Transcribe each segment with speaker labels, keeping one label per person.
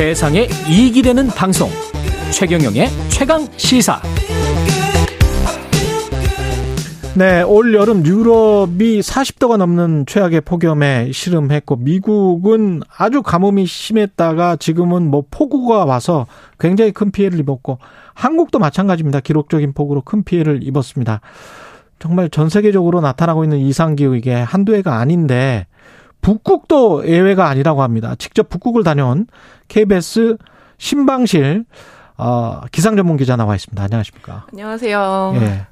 Speaker 1: 세상에 이익이 되는 방송 최경영의 최강 시사
Speaker 2: 네, 올 여름 유럽이 40도가 넘는 최악의 폭염에 시름했고 미국은 아주 가뭄이 심했다가 지금은 뭐 폭우가 와서 굉장히 큰 피해를 입었고 한국도 마찬가지입니다. 기록적인 폭우로 큰 피해를 입었습니다. 정말 전 세계적으로 나타나고 있는 이상 기후 이게 한두 해가 아닌데 북극도 예외가 아니라고 합니다. 직접 북극을 다녀온 KBS 신방실 어, 기상 전문 기자 나와 있습니다. 안녕하십니까?
Speaker 3: 안녕하세요.
Speaker 2: 예.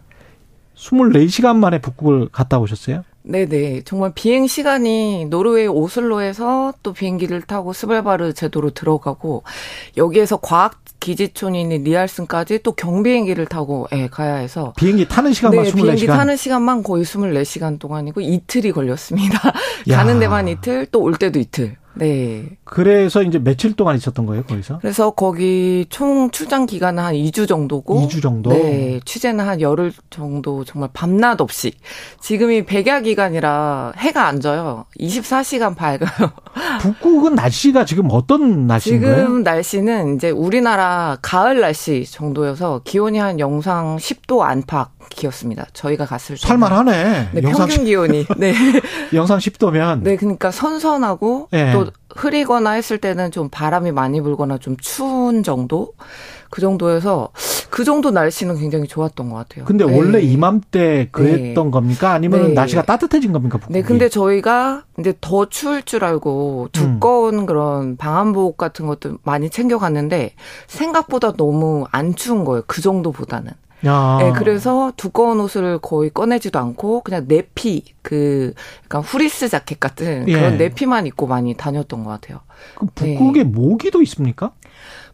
Speaker 2: 24시간 만에 북극을 갔다 오셨어요?
Speaker 3: 네네. 정말 비행 시간이 노르웨이 오슬로에서 또 비행기를 타고 스발바르 제도로 들어가고 여기에서 과학 기지촌이 있는 리알슨까지 또 경비행기를 타고 예, 가야 해서
Speaker 2: 비행기 타는 시간만
Speaker 3: 네,
Speaker 2: 24시간.
Speaker 3: 비행기 타는 시간만 거의 24시간 동안이고 이틀이 걸렸습니다. 가는 데만 이틀, 또 올 때도 이틀. 네.
Speaker 2: 그래서 이제 며칠 동안 있었던 거예요, 거기서?
Speaker 3: 그래서 거기 총 출장 기간은 한 2주 정도고
Speaker 2: 2주 정도?
Speaker 3: 네. 취재는 한 열흘 정도 정말 밤낮 없이. 지금이 백야 기간이라 해가 안 져요. 24시간 밝아요.
Speaker 2: 북극은 날씨가 지금 어떤 날씨인가요?
Speaker 3: 지금 날씨는 이제 우리나라 가을 날씨 정도여서 기온이 한 영상 10도 안팎이었습니다. 저희가 갔을 때.
Speaker 2: 살만하네.
Speaker 3: 네, 평균
Speaker 2: 10,
Speaker 3: 기온이. 네.
Speaker 2: 영상 10도면
Speaker 3: 네, 그러니까 선선하고
Speaker 2: 예.
Speaker 3: 또 흐리거나 했을 때는 좀 바람이 많이 불거나 좀 추운 정도 그 정도여서 그 정도 날씨는 굉장히 좋았던 것 같아요.
Speaker 2: 근데
Speaker 3: 네.
Speaker 2: 원래 이맘때 그랬던 겁니까? 아니면
Speaker 3: 네.
Speaker 2: 날씨가 따뜻해진 겁니까? 북극이?
Speaker 3: 네, 근데 저희가 이제 더 추울 줄 알고 두꺼운 그런 방한복 같은 것도 많이 챙겨갔는데 생각보다 너무 안 추운 거예요. 그 정도보다는.
Speaker 2: 야.
Speaker 3: 네, 그래서 두꺼운 옷을 거의 꺼내지도 않고 그냥 네피 그 약간 후리스 자켓 같은
Speaker 2: 예.
Speaker 3: 그런 네피만 입고 많이 다녔던 것 같아요.
Speaker 2: 그 북극에 모기도 있습니까?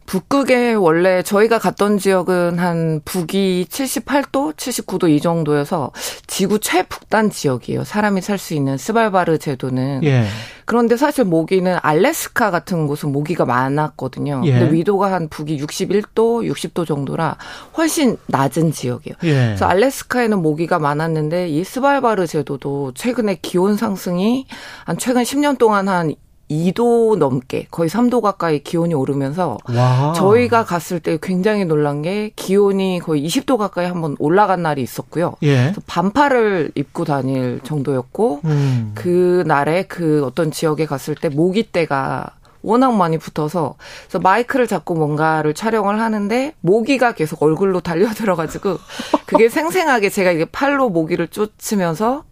Speaker 3: 북극에 원래 저희가 갔던 지역은 한 북위 78도, 79도 이 정도여서 지구 최북단 지역이에요. 사람이 살 수 있는 스발바르 제도는.
Speaker 2: 예.
Speaker 3: 그런데 사실 모기는 알래스카 같은 곳은 모기가 많았거든요.
Speaker 2: 예.
Speaker 3: 근데 위도가 한 북위 61도, 60도 정도라 훨씬 낮은 지역이에요.
Speaker 2: 예.
Speaker 3: 그래서 알래스카에는 모기가 많았는데 이 스발바르 제도도 최근에 기온 상승이 한 최근 10년 동안 한 2도 넘게 거의 3도 가까이 기온이 오르면서
Speaker 2: 와.
Speaker 3: 저희가 갔을 때 굉장히 놀란 게 기온이 거의 20도 가까이 한번 올라간 날이 있었고요.
Speaker 2: 예.
Speaker 3: 반팔을 입고 다닐 정도였고
Speaker 2: 음.
Speaker 3: 그 날에 그 어떤 지역에 갔을 때 모기떼가 워낙 많이 붙어서 그래서 마이크를 잡고 뭔가를 촬영을 하는데 모기가 계속 얼굴로 달려들어가지고 그게 생생하게 제가 이게 팔로 모기를 쫓으면서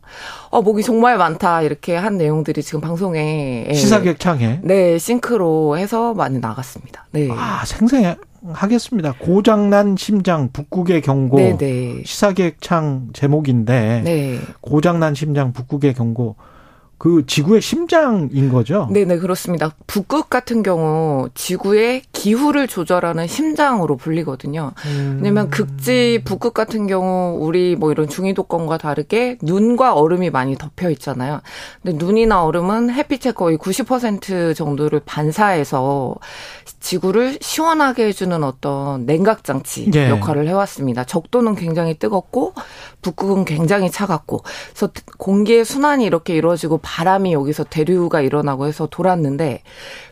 Speaker 3: 어 모기 정말 많다 이렇게 한 내용들이 지금 방송에 예,
Speaker 2: 시사객 창에.
Speaker 3: 네 싱크로 해서 많이 나갔습니다. 네.
Speaker 2: 아, 생생하겠습니다. 고장난 심장 북극의 경고.
Speaker 3: 네, 네.
Speaker 2: 시사객 창 제목인데
Speaker 3: 네.
Speaker 2: 고장난 심장 북극의 경고. 그 지구의 심장인 거죠?
Speaker 3: 네네, 그렇습니다. 북극 같은 경우 지구의 기후를 조절하는 심장으로 불리거든요.
Speaker 2: 음.
Speaker 3: 왜냐면 극지 북극 같은 경우 우리 뭐 이런 중위도권과 다르게 눈과 얼음이 많이 덮여 있잖아요. 근데 눈이나 얼음은 햇빛의 거의 90% 정도를 반사해서 지구를 시원하게 해주는 어떤 냉각 장치
Speaker 2: 예.
Speaker 3: 역할을 해왔습니다. 적도는 굉장히 뜨겁고 북극은 굉장히 차갑고 그래서 공기의 순환이 이렇게 이루어지고 바람이 여기서 대류가 일어나고 해서 돌았는데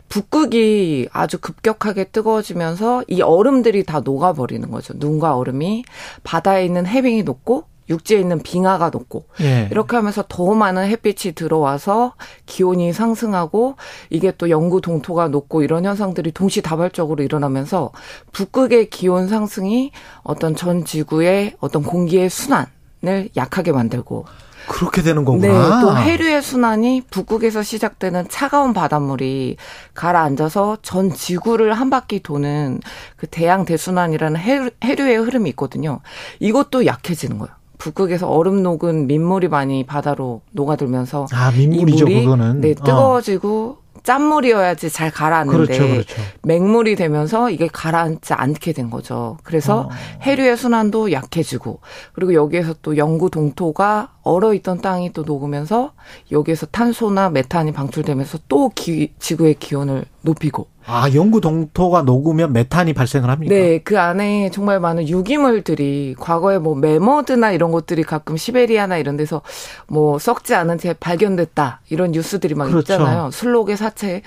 Speaker 3: 북극이 아주 급격하게 뜨거워지면서 이 얼음들이 다 녹아버리는 거죠. 눈과 얼음이 바다에 있는 해빙이 녹고 육지에 있는 빙하가 녹고
Speaker 2: 예.
Speaker 3: 이렇게 하면서 더 많은 햇빛이 들어와서 기온이 상승하고 이게 또 영구 동토가 녹고 이런 현상들이 동시다발적으로 일어나면서 북극의 기온 상승이 어떤 전 지구의 어떤 공기의 순환 을 약하게 만들고
Speaker 2: 그렇게 되는 거구나.
Speaker 3: 네, 또 해류의 순환이 북극에서 시작되는 차가운 바닷물이 가라앉아서 전 지구를 한 바퀴 도는 그 대양 대순환이라는 해류, 해류의 흐름이 있거든요. 이것도 약해지는 거예요. 북극에서 얼음 녹은 민물이 많이 바다로 녹아들면서
Speaker 2: 아,
Speaker 3: 이
Speaker 2: 민물이죠,
Speaker 3: 물이
Speaker 2: 그거는.
Speaker 3: 네,
Speaker 2: 어.
Speaker 3: 뜨거워지고 짠물이어야지 잘 가라앉는데
Speaker 2: 그렇죠, 그렇죠.
Speaker 3: 맹물이 되면서 이게 가라앉지 않게 된 거죠. 그래서
Speaker 2: 어.
Speaker 3: 해류의 순환도 약해지고 그리고 여기에서 또 영구 동토가 얼어 있던 땅이 또 녹으면서 여기에서 탄소나 메탄이 방출되면서 또 기- 지구의 기온을 높이고
Speaker 2: 아, 영구 동토가 녹으면 메탄이 발생을 합니까?
Speaker 3: 네, 그 안에 정말 많은 유기물들이 과거에 뭐 메머드나 이런 것들이 가끔 시베리아나 이런 데서 뭐 썩지 않은 채 발견됐다. 이런 뉴스들이 막 그렇죠. 있잖아요. 술록의 사체.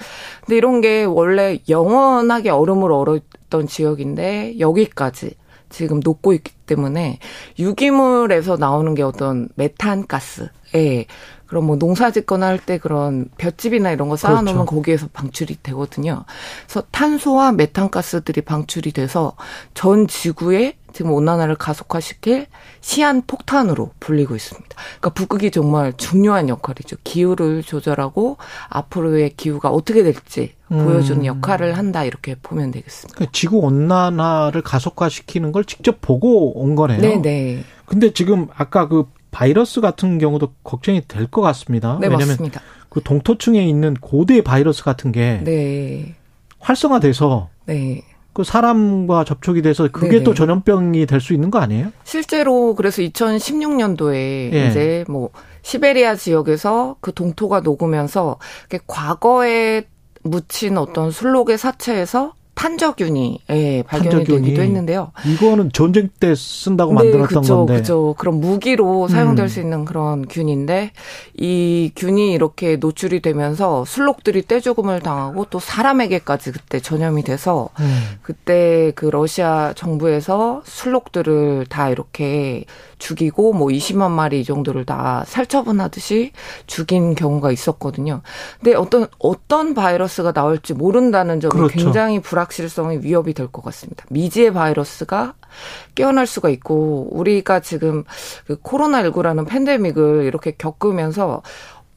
Speaker 3: 근데 이런 게 원래 영원하게 얼음을 얼었던 지역인데 여기까지 지금 녹고 있기 때문에 유기물에서 나오는 게 어떤 메탄가스. 예. 그럼 뭐 농사 짓거나 할 때 그런 볏집이나 이런 거 쌓아놓으면 그렇죠. 거기에서 방출이 되거든요. 그래서 탄소와 메탄가스들이 방출이 돼서 전 지구에 지금 온난화를 가속화시킬 시한 폭탄으로 불리고 있습니다. 그러니까 북극이 정말 중요한 역할이죠. 기후를 조절하고 앞으로의 기후가 어떻게 될지 보여주는 음. 역할을 한다 이렇게 보면 되겠습니다.
Speaker 2: 그러니까 지구 온난화를 가속화시키는 걸 직접 보고 온 거네요. 네, 네. 근데 지금 아까 그 바이러스 같은 경우도 걱정이 될 것 같습니다.
Speaker 3: 네, 왜냐하면 맞습니다.
Speaker 2: 그 동토층에 있는 고대 바이러스 같은 게 네. 활성화돼서 네. 그 사람과 접촉이 돼서 그게 네네. 또 전염병이 될 수 있는 거 아니에요?
Speaker 3: 실제로 그래서 2016년도에 예. 이제 뭐 시베리아 지역에서 그 동토가 녹으면서 과거에 묻힌 어떤 술록의 사체에서 탄저균이 예, 발견이 탄저균이. 되기도 했는데요.
Speaker 2: 이거는 전쟁 때 쓴다고 네, 만들었던
Speaker 3: 그쵸,
Speaker 2: 건데.
Speaker 3: 그렇죠. 그런 무기로 사용될 음. 수 있는 그런 균인데 이 균이 이렇게 노출이 되면서 술록들이 떼죽음을 당하고 또 사람에게까지 그때 전염이 돼서 음. 그때 그 러시아 정부에서 술록들을 다 이렇게 죽이고 뭐 20만 마리 이 정도를 다 살처분하듯이 죽인 경우가 있었거든요. 근데 어떤 어떤 바이러스가 나올지 모른다는 점이 그렇죠. 굉장히 불확실성이 위협이 될 것 같습니다. 미지의 바이러스가 깨어날 수가 있고 우리가 지금 그 코로나19라는 팬데믹을 이렇게 겪으면서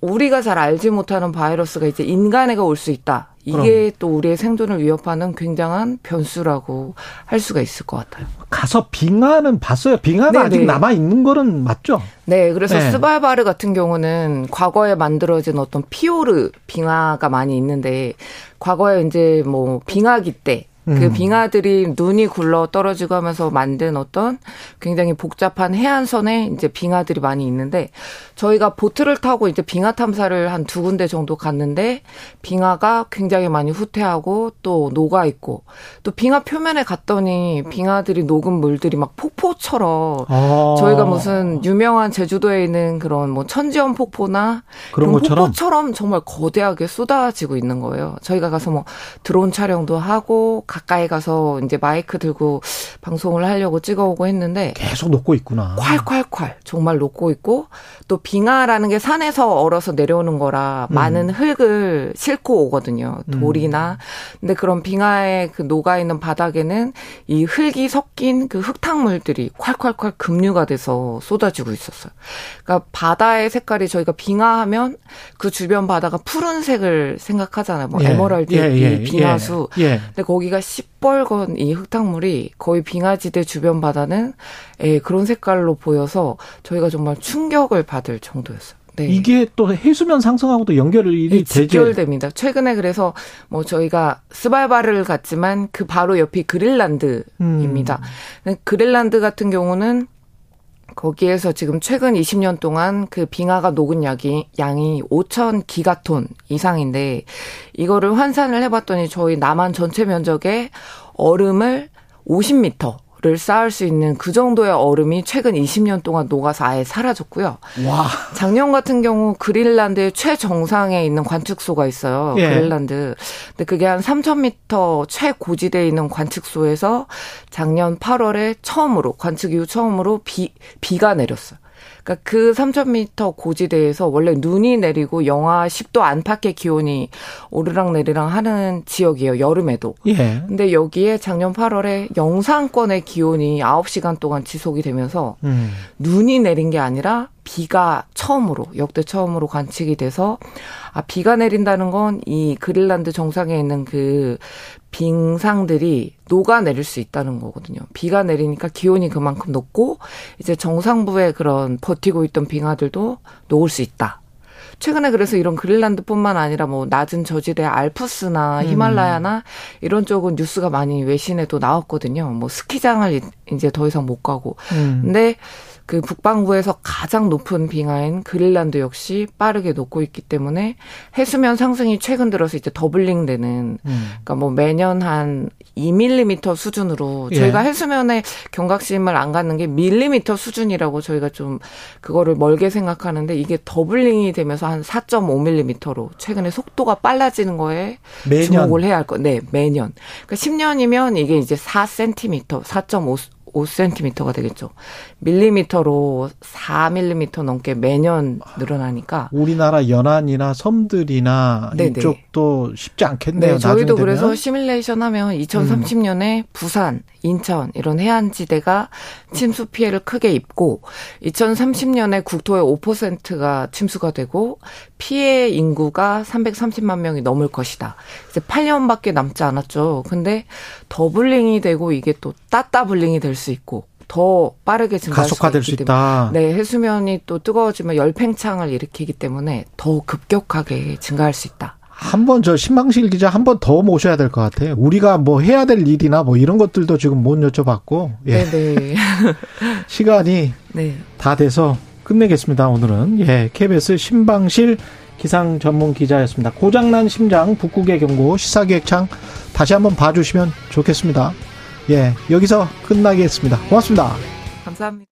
Speaker 3: 우리가 잘 알지 못하는 바이러스가 이제 인간에게 올 수 있다. 이게 그럼. 또 우리의 생존을 위협하는 굉장한 변수라고 할 수가 있을 것 같아요.
Speaker 2: 가서 빙하는 봤어요. 빙하가 네네. 아직 네. 남아 있는 거는 맞죠?
Speaker 3: 네, 그래서 네. 스발바르 같은 경우는 과거에 만들어진 어떤 피오르 빙하가 많이 있는데 과거에 이제 뭐 빙하기 때 그 음. 빙하들이 눈이 굴러 떨어지고 하면서 만든 어떤 굉장히 복잡한 해안선에 이제 빙하들이 많이 있는데 저희가 보트를 타고 이제 빙하 탐사를 한 두 군데 정도 갔는데 빙하가 굉장히 많이 후퇴하고 또 녹아 있고 또 빙하 표면에 갔더니 빙하들이 녹은 물들이 막 폭포처럼 아. 저희가 무슨 유명한 제주도에 있는 그런 뭐 천지연 폭포나 그런 것처럼 폭포처럼 정말 거대하게 쏟아지고 있는 거예요. 저희가 가서 뭐 드론 촬영도 하고 가까이 가서 이제 마이크 들고 방송을 하려고 찍어오고 했는데
Speaker 2: 계속 녹고 있구나.
Speaker 3: 콸콸콸 정말 녹고 있고 또 빙하라는 게 산에서 얼어서 내려오는 거라 음. 많은 흙을 싣고 오거든요. 돌이나 음. 근데 그런 빙하에 그 녹아 있는 바닥에는 이 흙이 섞인 그 흙탕물들이 콸콸콸 급류가 돼서 쏟아지고 있었어요. 그러니까 바다의 색깔이 저희가 빙하하면 그 주변 바다가 푸른색을 생각하잖아요. 뭐 예. 에메랄드 예, 예, 빙하수. 예, 예. 근데 거기가 시뻘건 이 흙탕물이 거의 빙하지대 주변 바다는 예, 그런 색깔로 보여서 저희가 정말 충격을 받을 정도였어요.
Speaker 2: 네. 이게 또 해수면 상승하고도 연결이 네,
Speaker 3: 직결됩니다. 최근에 그래서 뭐 저희가 스발바를 갔지만 그 바로 옆이 그릴란드입니다. 음. 그릴란드 같은 경우는 거기에서 지금 최근 20년 동안 그 빙하가 녹은 약이 양이 5천 기가톤 이상인데 이거를 환산을 해봤더니 저희 남한 전체 면적의 얼음을 50m 를 쌓을 수 있는 그 정도의 얼음이 최근 20년 동안 녹아서 아예 사라졌고요. 와. 작년 같은 경우 그린란드의 최정상에 있는 관측소가 있어요. 예. 그린란드. 근데 그게 한 3,000m 최고지대에 있는 관측소에서 작년 8월에 처음으로 관측 이후 처음으로 비 비가 내렸어요. 그러니까 그 3,000m 고지대에서 원래 눈이 내리고 영하 10도 안팎의 기온이 오르락 내리락 하는 지역이에요. 여름에도. 예. 근데 여기에 작년 8월에 영상권의 기온이 9시간 동안 지속이 되면서 음. 눈이 내린 게 아니라 비가 처음으로 역대 처음으로 관측이 돼서 아 비가 내린다는 건 이 그린란드 정상에 있는 그 빙상들이 녹아내릴 수 있다는 거거든요. 비가 내리니까 기온이 그만큼 높고 이제 정상부에 그런 버티고 있던 빙하들도 녹을 수 있다. 최근에 그래서 이런 그린란드뿐만 아니라 뭐 낮은 저지대 알프스나 음. 히말라야나 음. 이런 쪽은 뉴스가 많이 외신에도 나왔거든요. 뭐 스키장을 이제 더 이상 못 가고. 음. 근데 그 북반구에서 가장 높은 빙하인 그린란드 역시 빠르게 녹고 있기 때문에 해수면 상승이 최근 들어서 이제 doubling 되는 음. 그러니까 뭐 매년 한 2밀리미터 수준으로 저희가 예. 해수면에 경각심을 안 갖는 게 밀리미터 수준이라고 저희가 좀 그거를 멀게 생각하는데 이게 doubling이 되면서 한 4.5밀리미터로 최근에 속도가 빨라지는 거에 매년. 주목을 해야 할 거. 네, 매년. 그러니까 10년이면 이게 이제 4cm, 4.5 5cm가 되겠죠. 밀리미터로 4밀리미터 넘게 매년 늘어나니까
Speaker 2: 우리나라 연안이나 섬들이나 네네. 이쪽도 쉽지 않겠네요. 네,
Speaker 3: 저희도 그래서 시뮬레이션 하면 2030년에 음. 부산, 인천 이런 해안 지대가 침수 피해를 크게 입고 2030년에 국토의 5%가 침수가 되고 피해 인구가 330만 명이 넘을 것이다. 이제 8년밖에 남지 않았죠. 근데 doubling이 되고 이게 또 따따블링이 될수 있고 더 빠르게 증가할
Speaker 2: 가속화될 수 있다.
Speaker 3: 네, 해수면이 또 뜨거워지면 열팽창을 일으키기 때문에 더 급격하게 증가할 수 있다.
Speaker 2: 한번 저 신방실 기자 한 번 더 모셔야 될 것 같아요. 우리가 뭐 해야 될 일이나 뭐 이런 것들도 지금 못 여쭤봤고.
Speaker 3: 예. 네네. 네.
Speaker 2: 시간이 네. 다 돼서 끝내겠습니다. 오늘은 예, KBS 신방실 기상 전문 기자였습니다. 고장난 심장 북극의 경고 시사기획창 다시 한번 봐주시면 좋겠습니다. 예, 여기서 끝나겠습니다. 고맙습니다.
Speaker 3: 감사합니다.